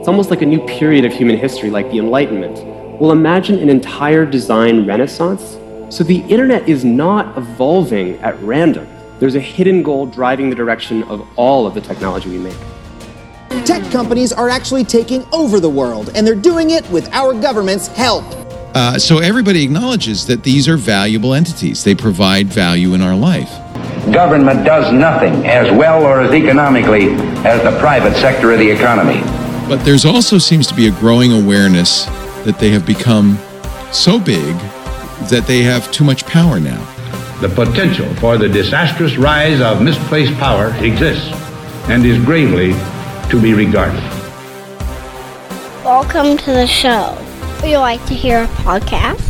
It's almost like a new period of human history, like the Enlightenment. Well, imagine an entire design renaissance. So the internet is not evolving at random. There's a hidden goal driving the direction of all of the technology we make. Tech companies are actually taking over the world, and they're doing it with our government's help. Uh, so everybody acknowledges that these are valuable entities. They provide value in our life. Government does nothing as well or as economically as the private sector of the economy. But there's also seems to be a growing awareness that they have become so big that they have too much power now. The potential for the disastrous rise of misplaced power exists and is gravely to be regarded. Welcome to the show. Would you like to hear a podcast?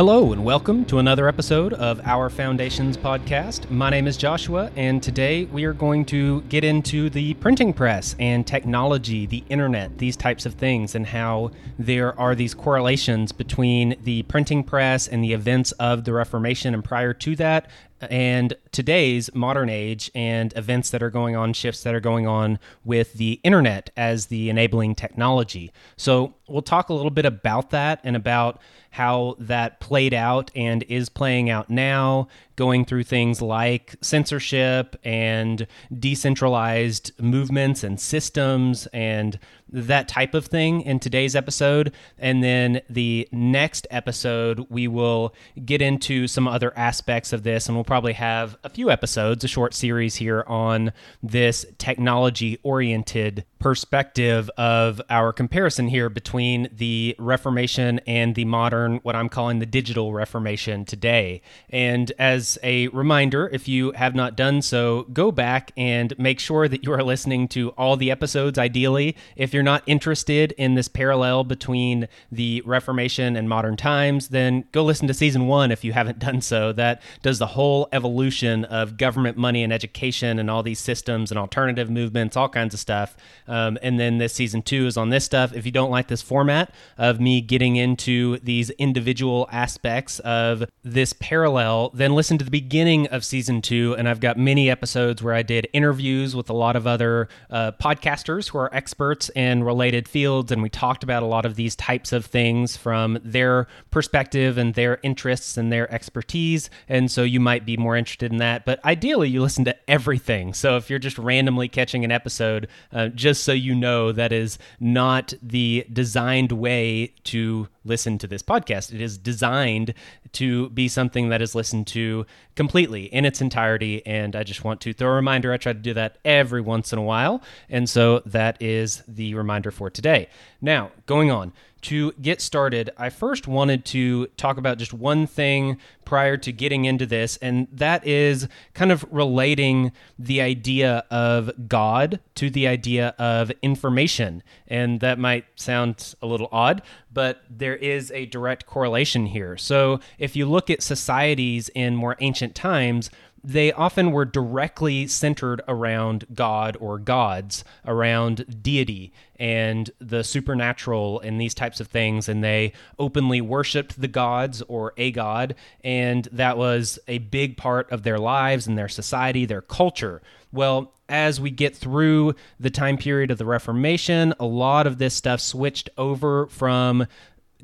Hello, and welcome to another episode of Our Foundations podcast. My name is Joshua, and today we are going to get into the printing press and technology, the internet, these types of things, and how there are these correlations between the printing press and the events of the Reformation and prior to that, and today's modern age and events that are going on, shifts that are going on with the internet as the enabling technology. So, we'll talk a little bit about that and about how that played out and is playing out now, going through things like censorship and decentralized movements and systems and that type of thing in today's episode. And then the next episode, we will get into some other aspects of this, and we'll probably have a few episodes, a short series here on this technology oriented perspective of our comparison here between the Reformation and the modern, what I'm calling the digital Reformation today. And as a reminder, if you have not done so, go back and make sure that you are listening to all the episodes, ideally. If you're not interested in this parallel between the Reformation and modern times, then go listen to season one if you haven't done so. That does the whole evolution of government money and education and all these systems and alternative movements, all kinds of stuff. Um, and then this season two is on this stuff. If you don't like this format of me getting into these individual aspects of this parallel, then listen to the beginning of season two. And I've got many episodes where I did interviews with a lot of other uh, podcasters who are experts in related fields. And we talked about a lot of these types of things from their perspective and their interests and their expertise. And so you might be more interested in that. But ideally, you listen to everything. So if you're just randomly catching an episode, uh, just so you know that is not the designed way to listen to this podcast. It is designed to be something that is listened to completely in its entirety. And I just want to throw a reminder. I try to do that every once in a while. And so that is the reminder for today. Now, going on to get started, I first wanted to talk about just one thing prior to getting into this, and that is kind of relating the idea of God to the idea of information. And that might sound a little odd, but there is a direct correlation here. So if you look at societies in more ancient times, they often were directly centered around God or gods, around deity and the supernatural and these types of things. And they openly worshiped the gods or a god. And that was a big part of their lives and their society, their culture. Well, as we get through the time period of the Reformation, a lot of this stuff switched over from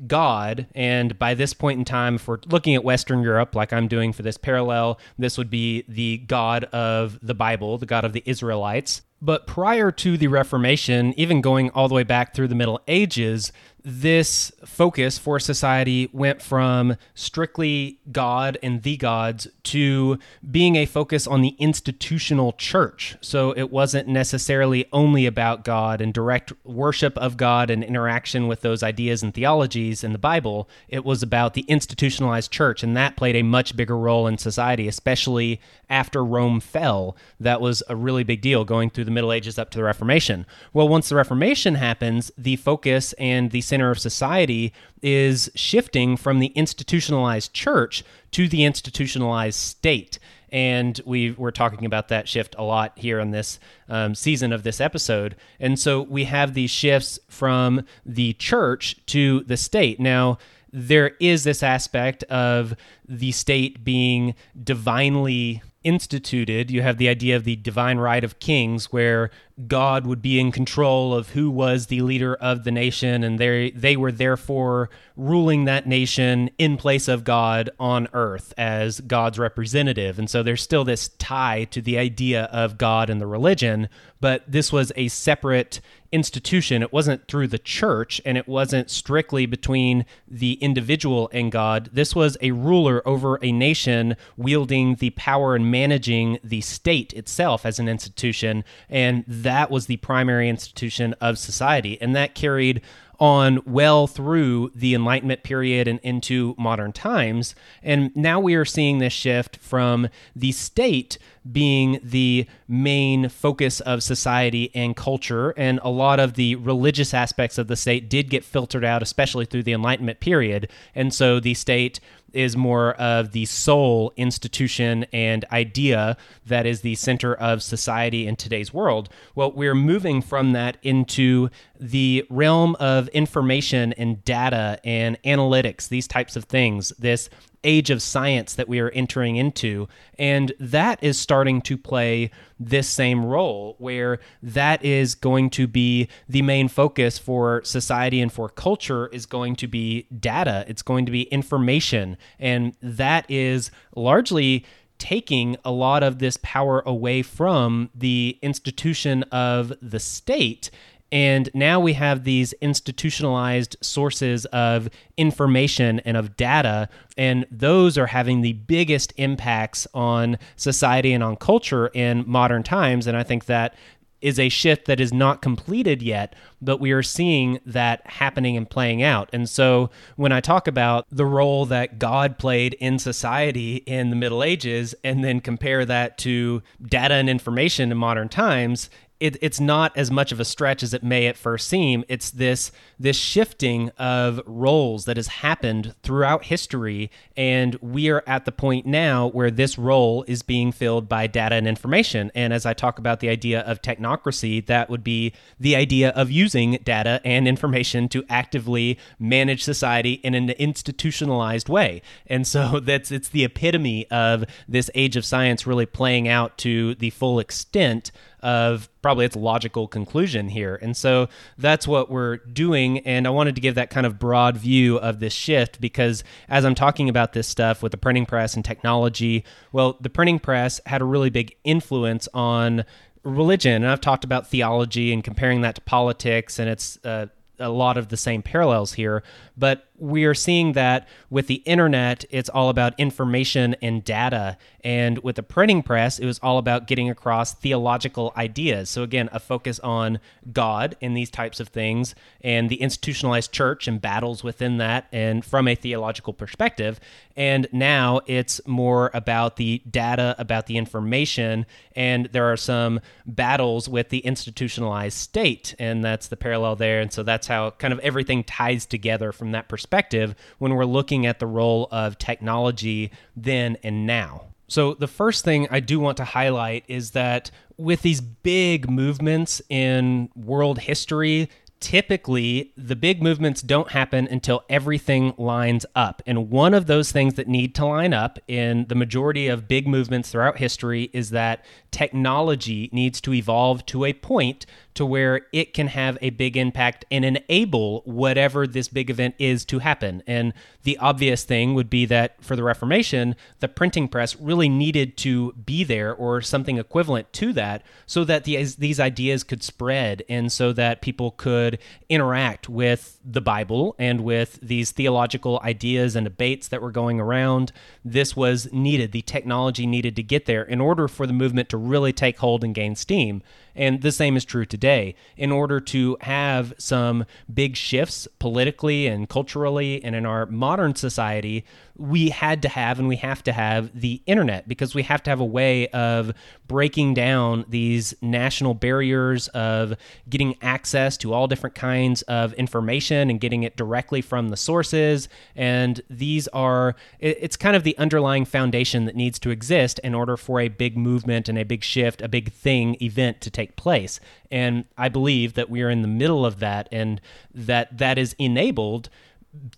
God, and by this point in time, if we're looking at Western Europe, like I'm doing for this parallel, this would be the God of the Bible, the God of the Israelites. But prior to the Reformation, even going all the way back through the Middle Ages, this focus for society went from strictly God and the gods to being a focus on the institutional church. So it wasn't necessarily only about God and direct worship of God and interaction with those ideas and theologies in the Bible. It was about the institutionalized church, and that played a much bigger role in society, especially after Rome fell. That was a really big deal going through the Middle Ages up to the Reformation. Well, once the Reformation happens, the focus and the center of society is shifting from the institutionalized church to the institutionalized state. And we were talking about that shift a lot here in this um, season of this episode. And so we have these shifts from the church to the state. Now, there is this aspect of the state being divinely instituted, you have the idea of the divine right of kings, where God would be in control of who was the leader of the nation, and they they were therefore ruling that nation in place of God on earth as God's representative. And so there's still this tie to the idea of God and the religion, but this was a separate institution. It wasn't through the church and it wasn't strictly between the individual and God. This was a ruler over a nation wielding the power and managing the state itself as an institution. And that was the primary institution of society. And that carried on well through the Enlightenment period and into modern times. And now we are seeing this shift from the state being the main focus of society and culture. And a lot of the religious aspects of the state did get filtered out, especially through the Enlightenment period. And so the state is more of the sole institution and idea that is the center of society in today's world. Well, we're moving from that into the realm of information and data and analytics, these types of things. This age of science that we are entering into. And that is starting to play this same role, where that is going to be the main focus for society and for culture is going to be data, it's going to be information. And that is largely taking a lot of this power away from the institution of the state and now we have these institutionalized sources of information and of data, and those are having the biggest impacts on society and on culture in modern times. And I think that is a shift that is not completed yet, but we are seeing that happening and playing out. And so when I talk about the role that God played in society in the Middle Ages and then compare that to data and information in modern times, it, it's not as much of a stretch as it may at first seem. It's this this shifting of roles that has happened throughout history, and we are at the point now where this role is being filled by data and information. And as I talk about the idea of technocracy, that would be the idea of using data and information to actively manage society in an institutionalized way. And so that's it's the epitome of this age of science really playing out to the full extent of probably its logical conclusion here. And so that's what we're doing. And I wanted to give that kind of broad view of this shift because as I'm talking about this stuff with the printing press and technology, well, the printing press had a really big influence on religion. And I've talked about theology and comparing that to politics, and it's uh, a lot of the same parallels here. But we are seeing that with the internet, it's all about information and data. And with the printing press, it was all about getting across theological ideas. So, again, a focus on God in these types of things and the institutionalized church and battles within that, and from a theological perspective. And now it's more about the data, about the information. And there are some battles with the institutionalized state. And that's the parallel there. And so that's how kind of everything ties together from that perspective perspective when we're looking at the role of technology then and now. So, the first thing I do want to highlight is that with these big movements in world history, typically the big movements don't happen until everything lines up. And one of those things that need to line up in the majority of big movements throughout history is that technology needs to evolve to a point to where it can have a big impact and enable whatever this big event is to happen. And the obvious thing would be that for the Reformation, the printing press really needed to be there or something equivalent to that so that these, these ideas could spread and so that people could interact with the Bible and with these theological ideas and debates that were going around. This was needed. The technology needed to get there in order for the movement to really take hold and gain steam. And the same is true today. In order to have some big shifts politically and culturally and in our modern society, we had to have and we have to have the internet because we have to have a way of breaking down these national barriers of getting access to all different kinds of information and getting it directly from the sources. And these are, it's kind of the underlying foundation that needs to exist in order for a big movement and a big shift, a big thing, event to take place. And I believe that we are in the middle of that and that that is enabled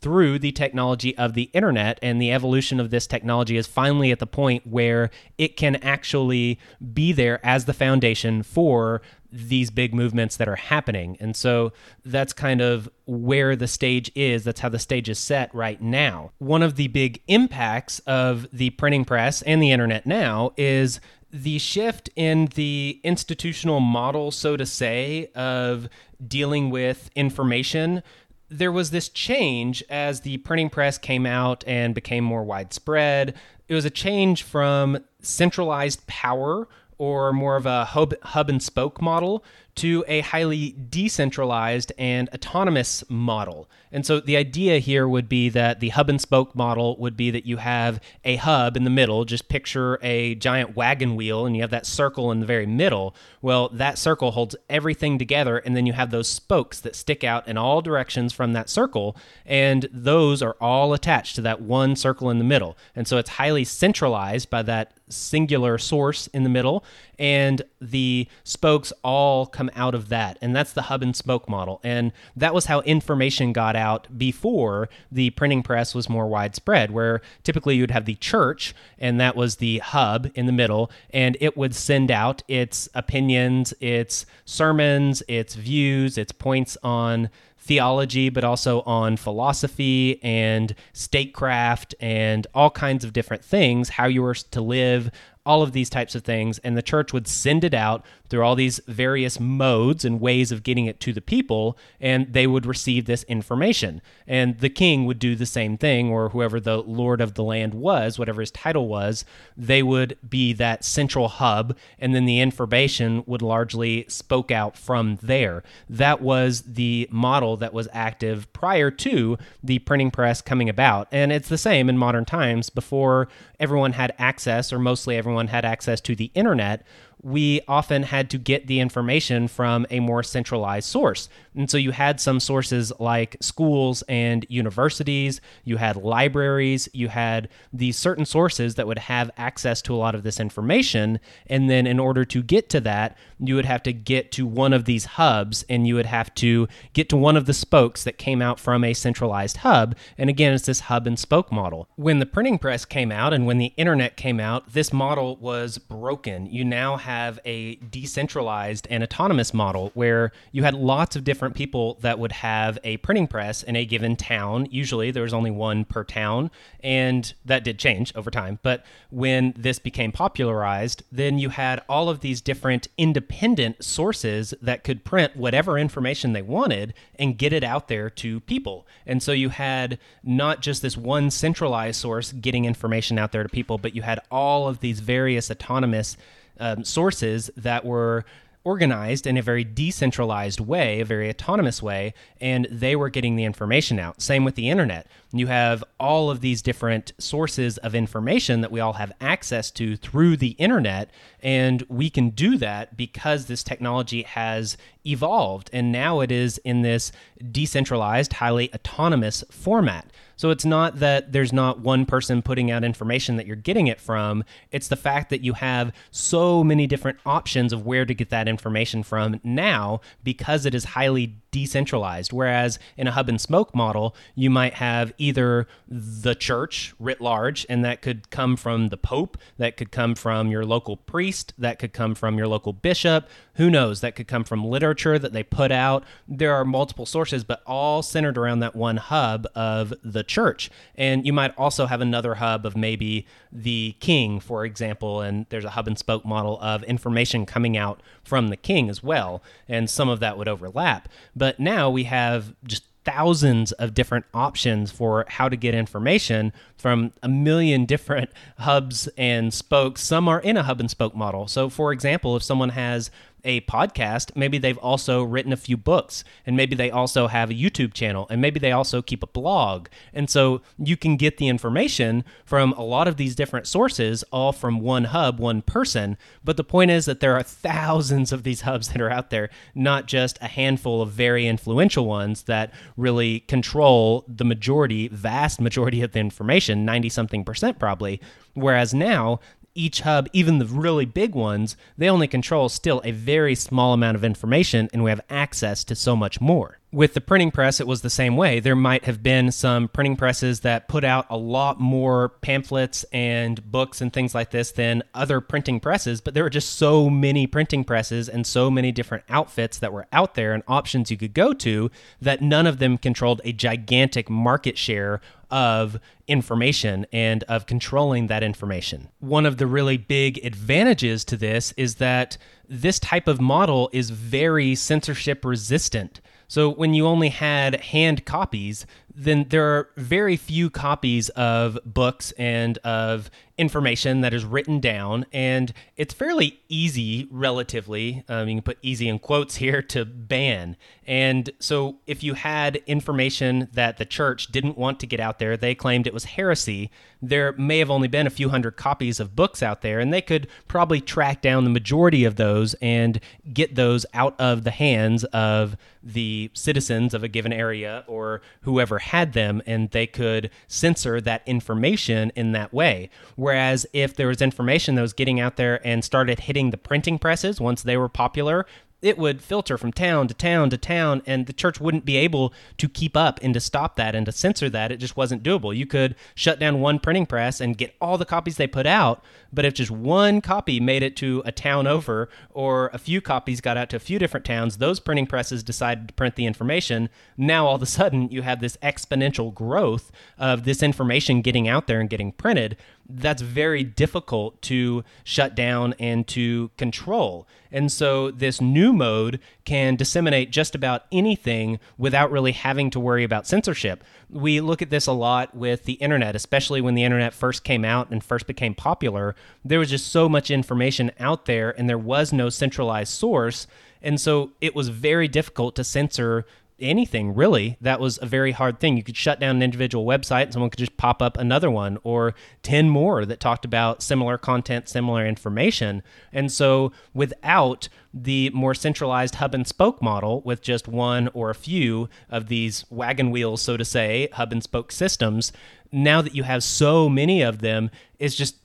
through the technology of the internet and the evolution of this technology is finally at the point where it can actually be there as the foundation for these big movements that are happening. And so that's kind of where the stage is. That's how the stage is set right now. One of the big impacts of the printing press and the internet now is the shift in the institutional model, so to say, of dealing with information there was this change as the printing press came out and became more widespread. It was a change from centralized power or more of a hub, hub and spoke model to a highly decentralized and autonomous model. And so the idea here would be that the hub and spoke model would be that you have a hub in the middle, just picture a giant wagon wheel and you have that circle in the very middle. Well, that circle holds everything together and then you have those spokes that stick out in all directions from that circle and those are all attached to that one circle in the middle. And so it's highly centralized by that singular source in the middle and the spokes all come out of that. And that's the hub and spoke model. And that was how information got out before the printing press was more widespread, where typically you'd have the church, and that was the hub in the middle, and it would send out its opinions, its sermons, its views, its points on theology, but also on philosophy and statecraft and all kinds of different things, how you were to live, all of these types of things. And the church would send it out through all these various modes and ways of getting it to the people, and they would receive this information. And the king would do the same thing, or whoever the lord of the land was, whatever his title was, they would be that central hub, and then the information would largely spoke out from there. That was the model that was active prior to the printing press coming about. And it's the same in modern times before everyone had access, or mostly everyone had access to the internet we often had to get the information from a more centralized source. And so you had some sources like schools and universities, you had libraries, you had these certain sources that would have access to a lot of this information. And then in order to get to that, you would have to get to one of these hubs and you would have to get to one of the spokes that came out from a centralized hub. And again, it's this hub and spoke model. When the printing press came out and when the internet came out, this model was broken. You now have a decentralized and autonomous model where you had lots of different people that would have a printing press in a given town. Usually there was only one per town, and that did change over time. But when this became popularized, then you had all of these different independent sources that could print whatever information they wanted and get it out there to people. And so you had not just this one centralized source getting information out there to people, but you had all of these various autonomous um, sources that were organized in a very decentralized way, a very autonomous way, and they were getting the information out. Same with the internet. You have all of these different sources of information that we all have access to through the internet, and we can do that because this technology has evolved, and now it is in this decentralized, highly autonomous format. So it's not that there's not one person putting out information that you're getting it from. It's the fact that you have so many different options of where to get that information from now because it is highly decentralized. Whereas in a hub and spoke model, you might have either the church writ large, and that could come from the Pope, that could come from your local priest, that could come from your local bishop. Who knows? That could come from literature that they put out. There are multiple sources, but all centered around that one hub of the church. And you might also have another hub of maybe the king, for example, and there's a hub and spoke model of information coming out from the king as well. And some of that would overlap. But now we have just thousands of different options for how to get information from a million different hubs and spokes. Some are in a hub and spoke model. So, for example, if someone has a podcast, maybe they've also written a few books, and maybe they also have a YouTube channel, and maybe they also keep a blog. And so you can get the information from a lot of these different sources, all from one hub, one person. But the point is that there are thousands of these hubs that are out there, not just a handful of very influential ones that really control the majority, vast majority of the information, 90 something percent probably. Whereas now each hub, even the really big ones, they only control still a very small amount of information, and we have access to so much more. With the printing press, it was the same way. There might have been some printing presses that put out a lot more pamphlets and books and things like this than other printing presses, but there were just so many printing presses and so many different outfits that were out there and options you could go to that none of them controlled a gigantic market share of information and of controlling that information. One of the really big advantages to this is that this type of model is very censorship resistant. So when you only had hand copies, then there are very few copies of books and of information that is written down, and it's fairly easy, relatively. Um, you can put easy in quotes here to ban. And so, if you had information that the church didn't want to get out there, they claimed it was heresy. There may have only been a few hundred copies of books out there, and they could probably track down the majority of those and get those out of the hands of the citizens of a given area or whoever had them, and they could censor that information in that way. Whereas if there was information that was getting out there and started hitting the printing presses once they were popular, it would filter from town to town to town, and the church wouldn't be able to keep up and to stop that and to censor that. It just wasn't doable. You could shut down one printing press and get all the copies they put out, but if just one copy made it to a town over, or a few copies got out to a few different towns, those printing presses decided to print the information. Now all of a sudden, you have this exponential growth of this information getting out there and getting printed that's very difficult to shut down and to control. And so this new mode can disseminate just about anything without really having to worry about censorship. We look at this a lot with the internet, especially when the internet first came out and first became popular. There was just so much information out there and there was no centralized source. And so it was very difficult to censor anything really. That was a very hard thing. You could shut down an individual website and someone could just pop up another one or 10 more that talked about similar content similar information. And so without the more centralized hub and spoke model with just one or a few of these wagon wheels so to say hub and spoke systems now that you have so many of them it's just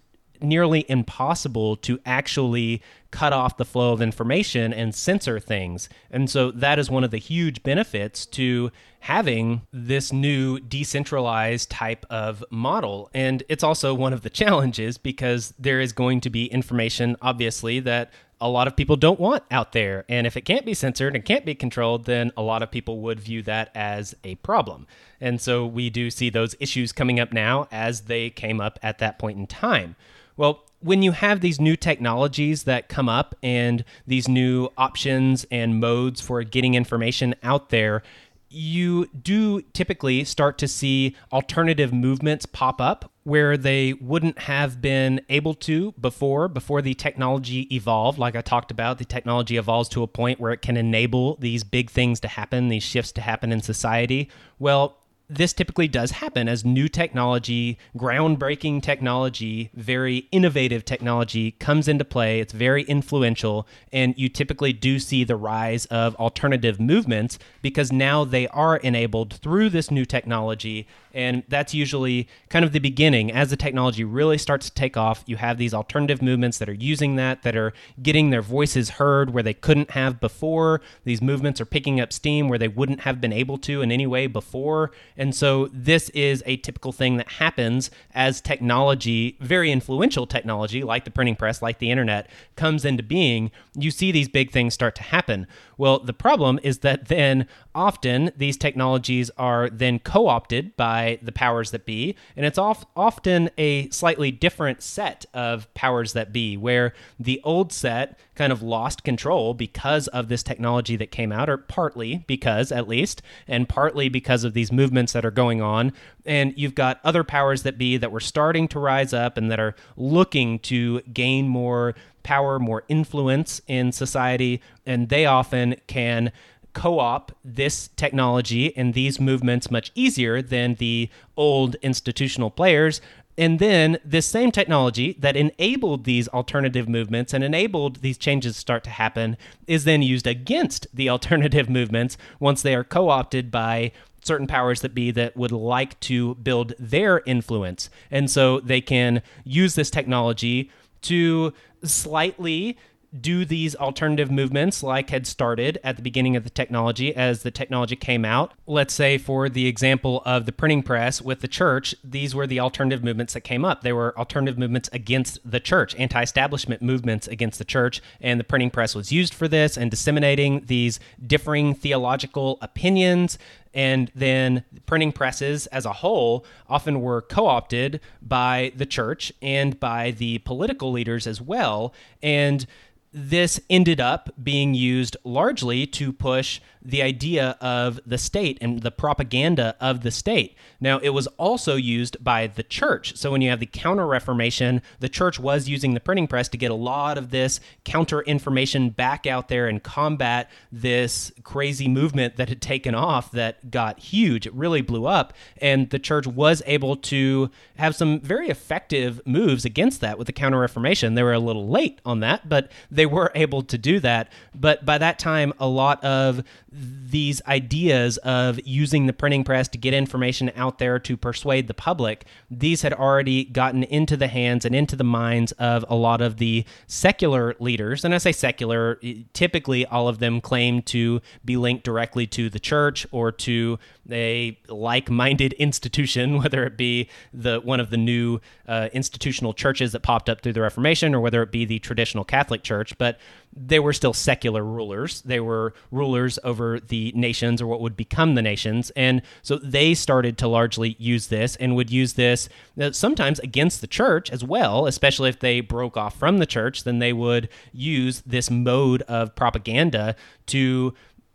nearly impossible to actually cut off the flow of information and censor things. And so that is one of the huge benefits to having this new decentralized type of model. And it's also one of the challenges because there is going to be information, obviously, that a lot of people don't want out there. And if it can't be censored and can't be controlled, then a lot of people would view that as a problem. And so we do see those issues coming up now as they came up at that point in time. Well, when you have these new technologies that come up and these new options and modes for getting information out there, you do typically start to see alternative movements pop up where they wouldn't have been able to before before the technology evolved. Like i talked about the technology evolves to a point where it can enable these big things to happen these shifts to happen in society. Well this typically does happen as new technology, groundbreaking technology, very innovative technology comes into play. It's very influential, and you typically do see the rise of alternative movements because now they are enabled through this new technology and that's usually kind of the beginning. As the technology really starts to take off, you have these alternative movements that are using that, that are getting their voices heard where they couldn't have before. These movements are picking up steam where they wouldn't have been able to in any way before. And so this is a typical thing that happens as technology, very influential technology like the printing press, like the internet, comes into being. You see these big things start to happen. Well, the problem is that then often these technologies are then co opted by the powers that be, and it's often a slightly different set of powers that be, where the old set kind of lost control because of this technology that came out, or partly because, at least, and partly because of these movements that are going on. And you've got other powers that be that were starting to rise up and that are looking to gain more power, more influence in society, and they often can co op this technology and these movements much easier than the old institutional players. And then this same technology that enabled these alternative movements and enabled these changes start to happen is then used against the alternative movements once they are co opted by certain powers that be that would like to build their influence. And so they can use this technology to slightly do these alternative movements like had started at the beginning of the technology as the technology came out. Let's say, for the example of the printing press with the church, these were the alternative movements that came up. They were alternative movements against the church, anti establishment movements against the church, and the printing press was used for this and disseminating these differing theological opinions and then printing presses as a whole often were co opted by the church and by the political leaders as well. And this ended up being used largely to push the idea of the state and the propaganda of the state. Now, it was also used by the church. So, when you have the Counter Reformation, the church was using the printing press to get a lot of this counter information back out there and combat this crazy movement that had taken off that got huge. It really blew up. And the church was able to have some very effective moves against that with the Counter Reformation. They were a little late on that, but they were able to do that. But by that time, a lot of these ideas of using the printing press to get information out there to persuade the public, these had already gotten into the hands and into the minds of a lot of the secular leaders. And I say secular, typically all of them claim to be linked directly to the church or to a like-minded institution, whether it be the one of the new uh, institutional churches that popped up through the Reformation, or whether it be the traditional Catholic Church. But they were still secular rulers. They were rulers over the nations or what would become the nations. And so they started to largely use this and would use this uh, sometimes against the church as well, especially if they broke off from the church, then they would use this mode of propaganda to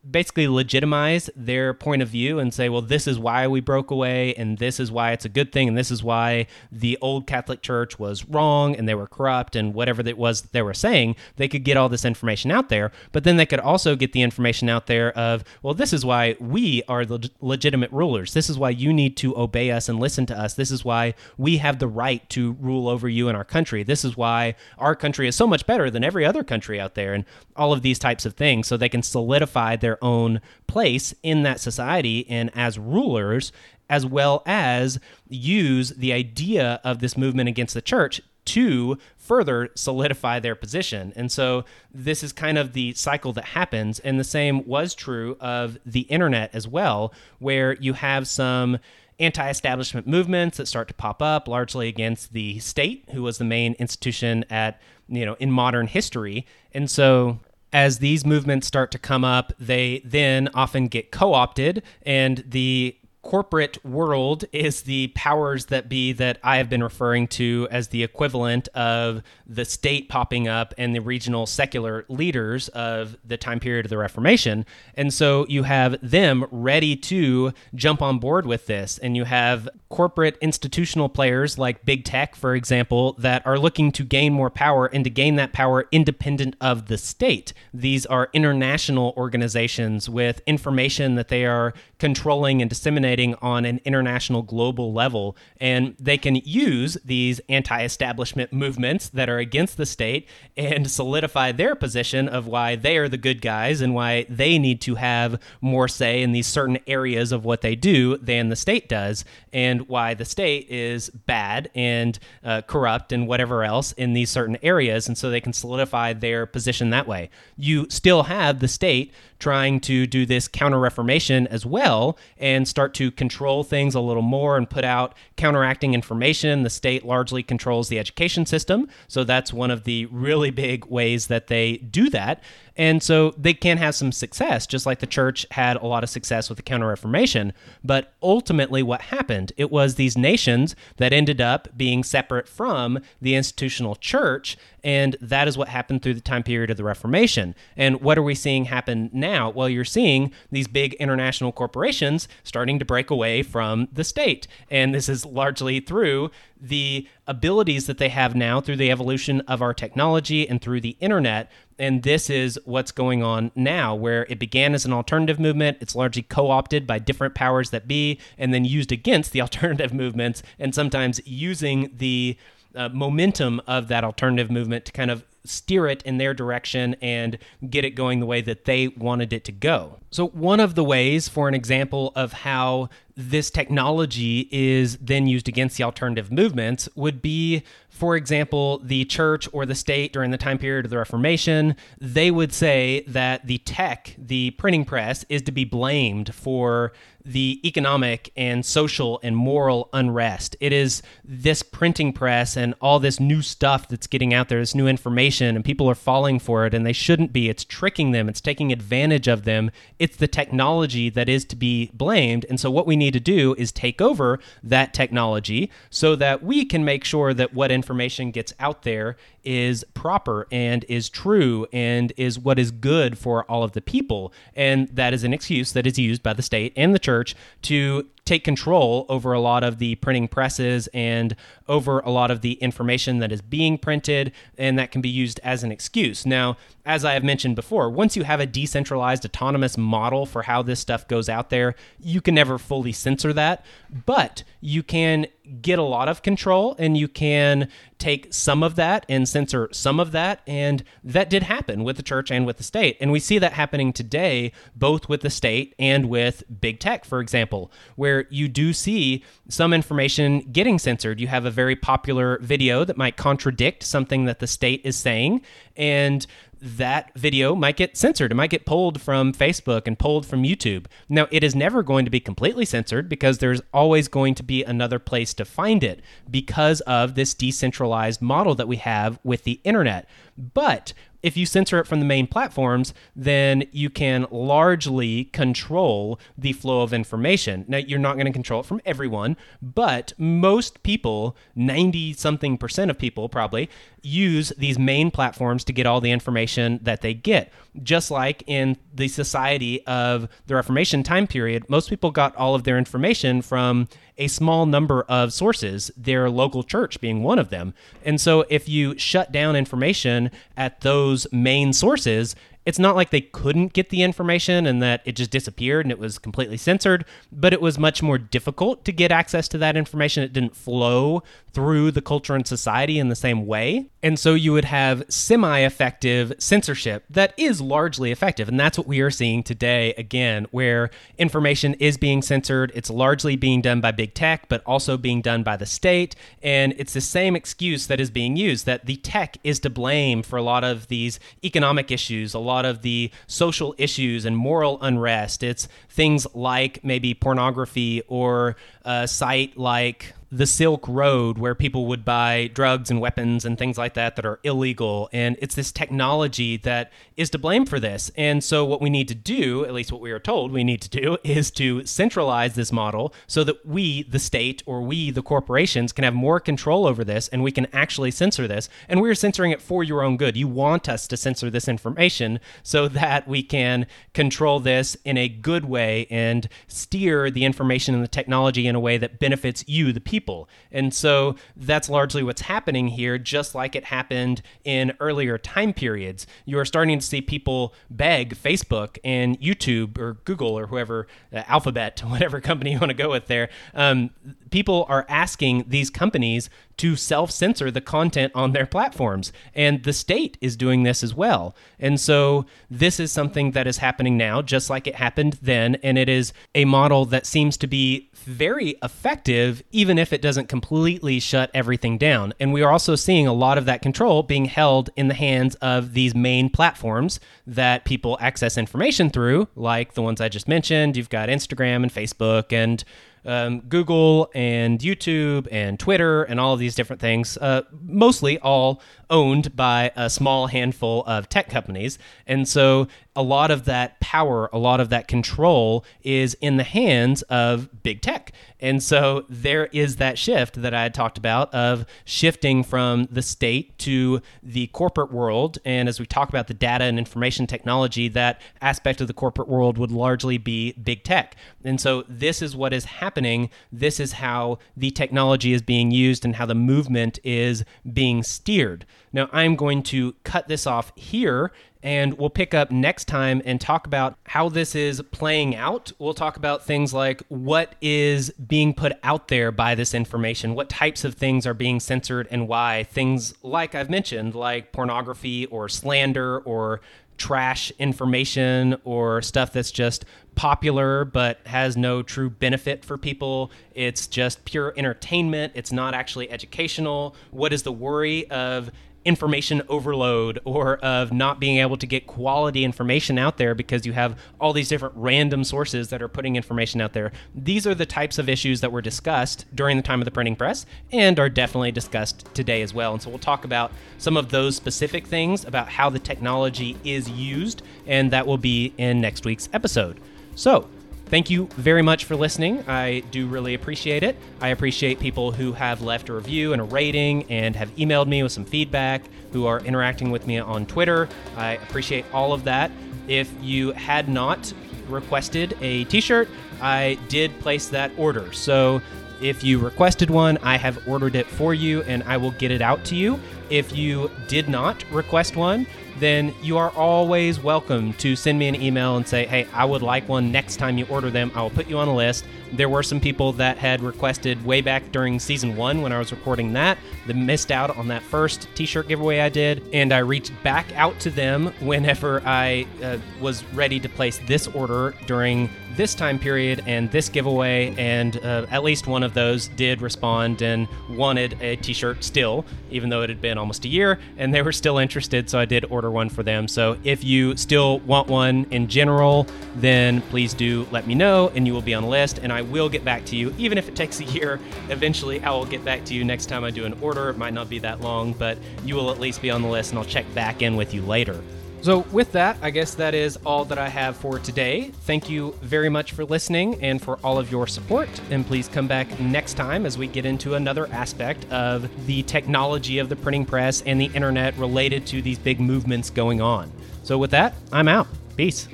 basically legitimize their point of view and say, well, this is why we broke away, and this is why it's a good thing, and this is why the old Catholic Church was wrong and they were corrupt, and whatever it was they were saying, they could get all this information out there. But then they could also get the information out there of, well, this is why we are the legitimate rulers. This is why you need to obey us and listen to us. This is why we have the right to rule over you in our country. This is why our country is so much better than every other country out there, and all of these types of things. So they can solidify their their own place in that society and as rulers, as well as use the idea of this movement against the church to further solidify their position. And so this is kind of the cycle that happens. And the same was true of the internet as well, where you have some anti establishment movements that start to pop up largely against the state, who was the main institution at, you know, in modern history. And so as these movements start to come up, they then often get co opted, and the corporate world is the powers that be that I have been referring to as the equivalent of the state popping up and the regional secular leaders of the time period of the Reformation. And so you have them ready to jump on board with this. And you have corporate institutional players like big tech, for example, that are looking to gain more power and to gain that power independent of the state. These are international organizations with information that they are controlling and disseminating on an international global level. And they can use these anti establishment movements that are against the state and solidify their position of why they are the good guys and why they need to have more say in these certain areas of what they do than the state does, and why the state is bad and uh, corrupt and whatever else in these certain areas. And so they can solidify their position that way. You still have the state trying to do this counter reformation as well and start to control things a little more and put out counteracting information. The state largely controls the education system. So that's one of the really big ways that they do that. And so they can have some success, just like the church had a lot of success with the Counter Reformation. But ultimately, what happened? It was these nations that ended up being separate from the institutional church. And that is what happened through the time period of the Reformation. And what are we seeing happen now? Well, you're seeing these big international corporations starting to break away from the state. And this is largely through the abilities that they have now through the evolution of our technology and through the internet. And this is what's going on now, where it began as an alternative movement. It's largely co opted by different powers that be and then used against the alternative movements, and sometimes using the uh, momentum of that alternative movement to kind of steer it in their direction and get it going the way that they wanted it to go. So, one of the ways, for an example of how this technology is then used against the alternative movements would be, for example, the church or the state during the time period of the Reformation. They would say that the tech, the printing press, is to be blamed for the economic and social and moral unrest. It is this printing press and all this new stuff that's getting out there, this new information, and people are falling for it, and they shouldn't be. It's tricking them, it's taking advantage of them. It's the technology that is to be blamed. And so, what we need to do is take over that technology so that we can make sure that what information gets out there is proper and is true and is what is good for all of the people. And that is an excuse that is used by the state and the church to take control over a lot of the printing presses and over a lot of the information that is being printed, and that can be used as an excuse. Now, as I have mentioned before, once you have a decentralized autonomous model for how this stuff goes out there, you can never fully censor that, but you can get a lot of control and you can take some of that and censor some of that. And that did happen with the church and with the state. And we see that happening today, both with the state and with big tech, for example, where you do see some information getting censored. You have a very popular video that might contradict something that the state is saying. And that video might get censored. It might get pulled from Facebook and pulled from YouTube. Now, it is never going to be completely censored because there's always going to be another place to find it because of this decentralized model that we have with the internet. But if you censor it from the main platforms, then you can largely control the flow of information. Now, you're not going to control it from everyone, but most people, 90 something percent of people probably, use these main platforms to get all the information that they get. Just like in the society of the Reformation time period, most people got all of their information from a small number of sources, their local church being one of them. And so if you shut down information at those main sources, it's not like they couldn't get the information and that it just disappeared and it was completely censored, but it was much more difficult to get access to that information. It didn't flow through the culture and society in the same way. And so you would have semi effective censorship that is largely effective. And that's what we are seeing today, again, where information is being censored. It's largely being done by big tech, but also being done by the state. And it's the same excuse that is being used that the tech is to blame for a lot of these economic issues, a lot of the social issues and moral unrest. It's things like maybe pornography or a site like the Silk Road, where people would buy drugs and weapons and things like that that are illegal. And it's this technology that is to blame for this. And so, what we need to do, at least what we are told we need to do, is to centralize this model so that we, the state, or we, the corporations, can have more control over this and we can actually censor this. And we're censoring it for your own good. You want us to censor this information so that we can control this in a good way and steer the information and the technology in a way that benefits you, the people people. And so that's largely what's happening here, just like it happened in earlier time periods. You are starting to see people beg Facebook and YouTube or Google or whoever, uh, Alphabet, whatever company you want to go with there. Um, people are asking these companies to self censor the content on their platforms. And the state is doing this as well. And so this is something that is happening now, just like it happened then. And it is a model that seems to be very effective, even if it doesn't completely shut everything down. And we are also seeing a lot of that control being held in the hands of these main platforms that people access information through, like the ones I just mentioned. You've got Instagram and Facebook and um, Google and YouTube and Twitter and all of these different things, uh, mostly all owned by a small handful of tech companies. And so a lot of that power, a lot of that control is in the hands of big tech. And so there is that shift that I had talked about of shifting from the state to the corporate world. And as we talk about the data and information technology, that aspect of the corporate world would largely be big tech. And so this is what is happening. This is how the technology is being used and how the movement is being steered. Now, I'm going to cut this off here and we'll pick up next time and talk about how this is playing out. We'll talk about things like what is being put out there by this information, what types of things are being censored, and why. Things like I've mentioned, like pornography or slander or trash information or stuff that's just popular but has no true benefit for people. It's just pure entertainment. It's not actually educational. What is the worry of information overload or of not being able to get quality information out there because you have all these different random sources that are putting information out there. These are the types of issues that were discussed during the time of the printing press and are definitely discussed today as well. And so we'll talk about some of those specific things about how the technology is used, and that will be in next week's episode. So, Thank you very much for listening. I do really appreciate it. I appreciate people who have left a review and a rating and have emailed me with some feedback, who are interacting with me on Twitter. I appreciate all of that. If you had not requested a t shirt, I did place that order. So if you requested one, I have ordered it for you and I will get it out to you. If you did not request one, then you are always welcome to send me an email and say, hey, I would like one next time you order them. I will put you on a list. There were some people that had requested way back during season one when I was recording that, that missed out on that first t shirt giveaway I did. And I reached back out to them whenever I uh, was ready to place this order during this time period and this giveaway, and uh, at least one of those did respond and wanted a t shirt still, even though it had been almost a year, and they were still interested, so I did order one for them. So if you still want one in general, then please do let me know, and you will be on the list, and I will get back to you, even if it takes a year. Eventually, I will get back to you next time I do an order. It might not be that long, but you will at least be on the list, and I'll check back in with you later. So, with that, I guess that is all that I have for today. Thank you very much for listening and for all of your support. And please come back next time as we get into another aspect of the technology of the printing press and the internet related to these big movements going on. So, with that, I'm out. Peace.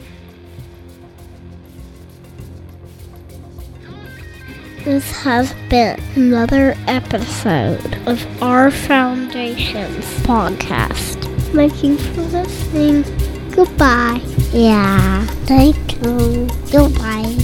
This has been another episode of Our Foundations podcast. You for listening. Goodbye. Yeah, thank you. Goodbye.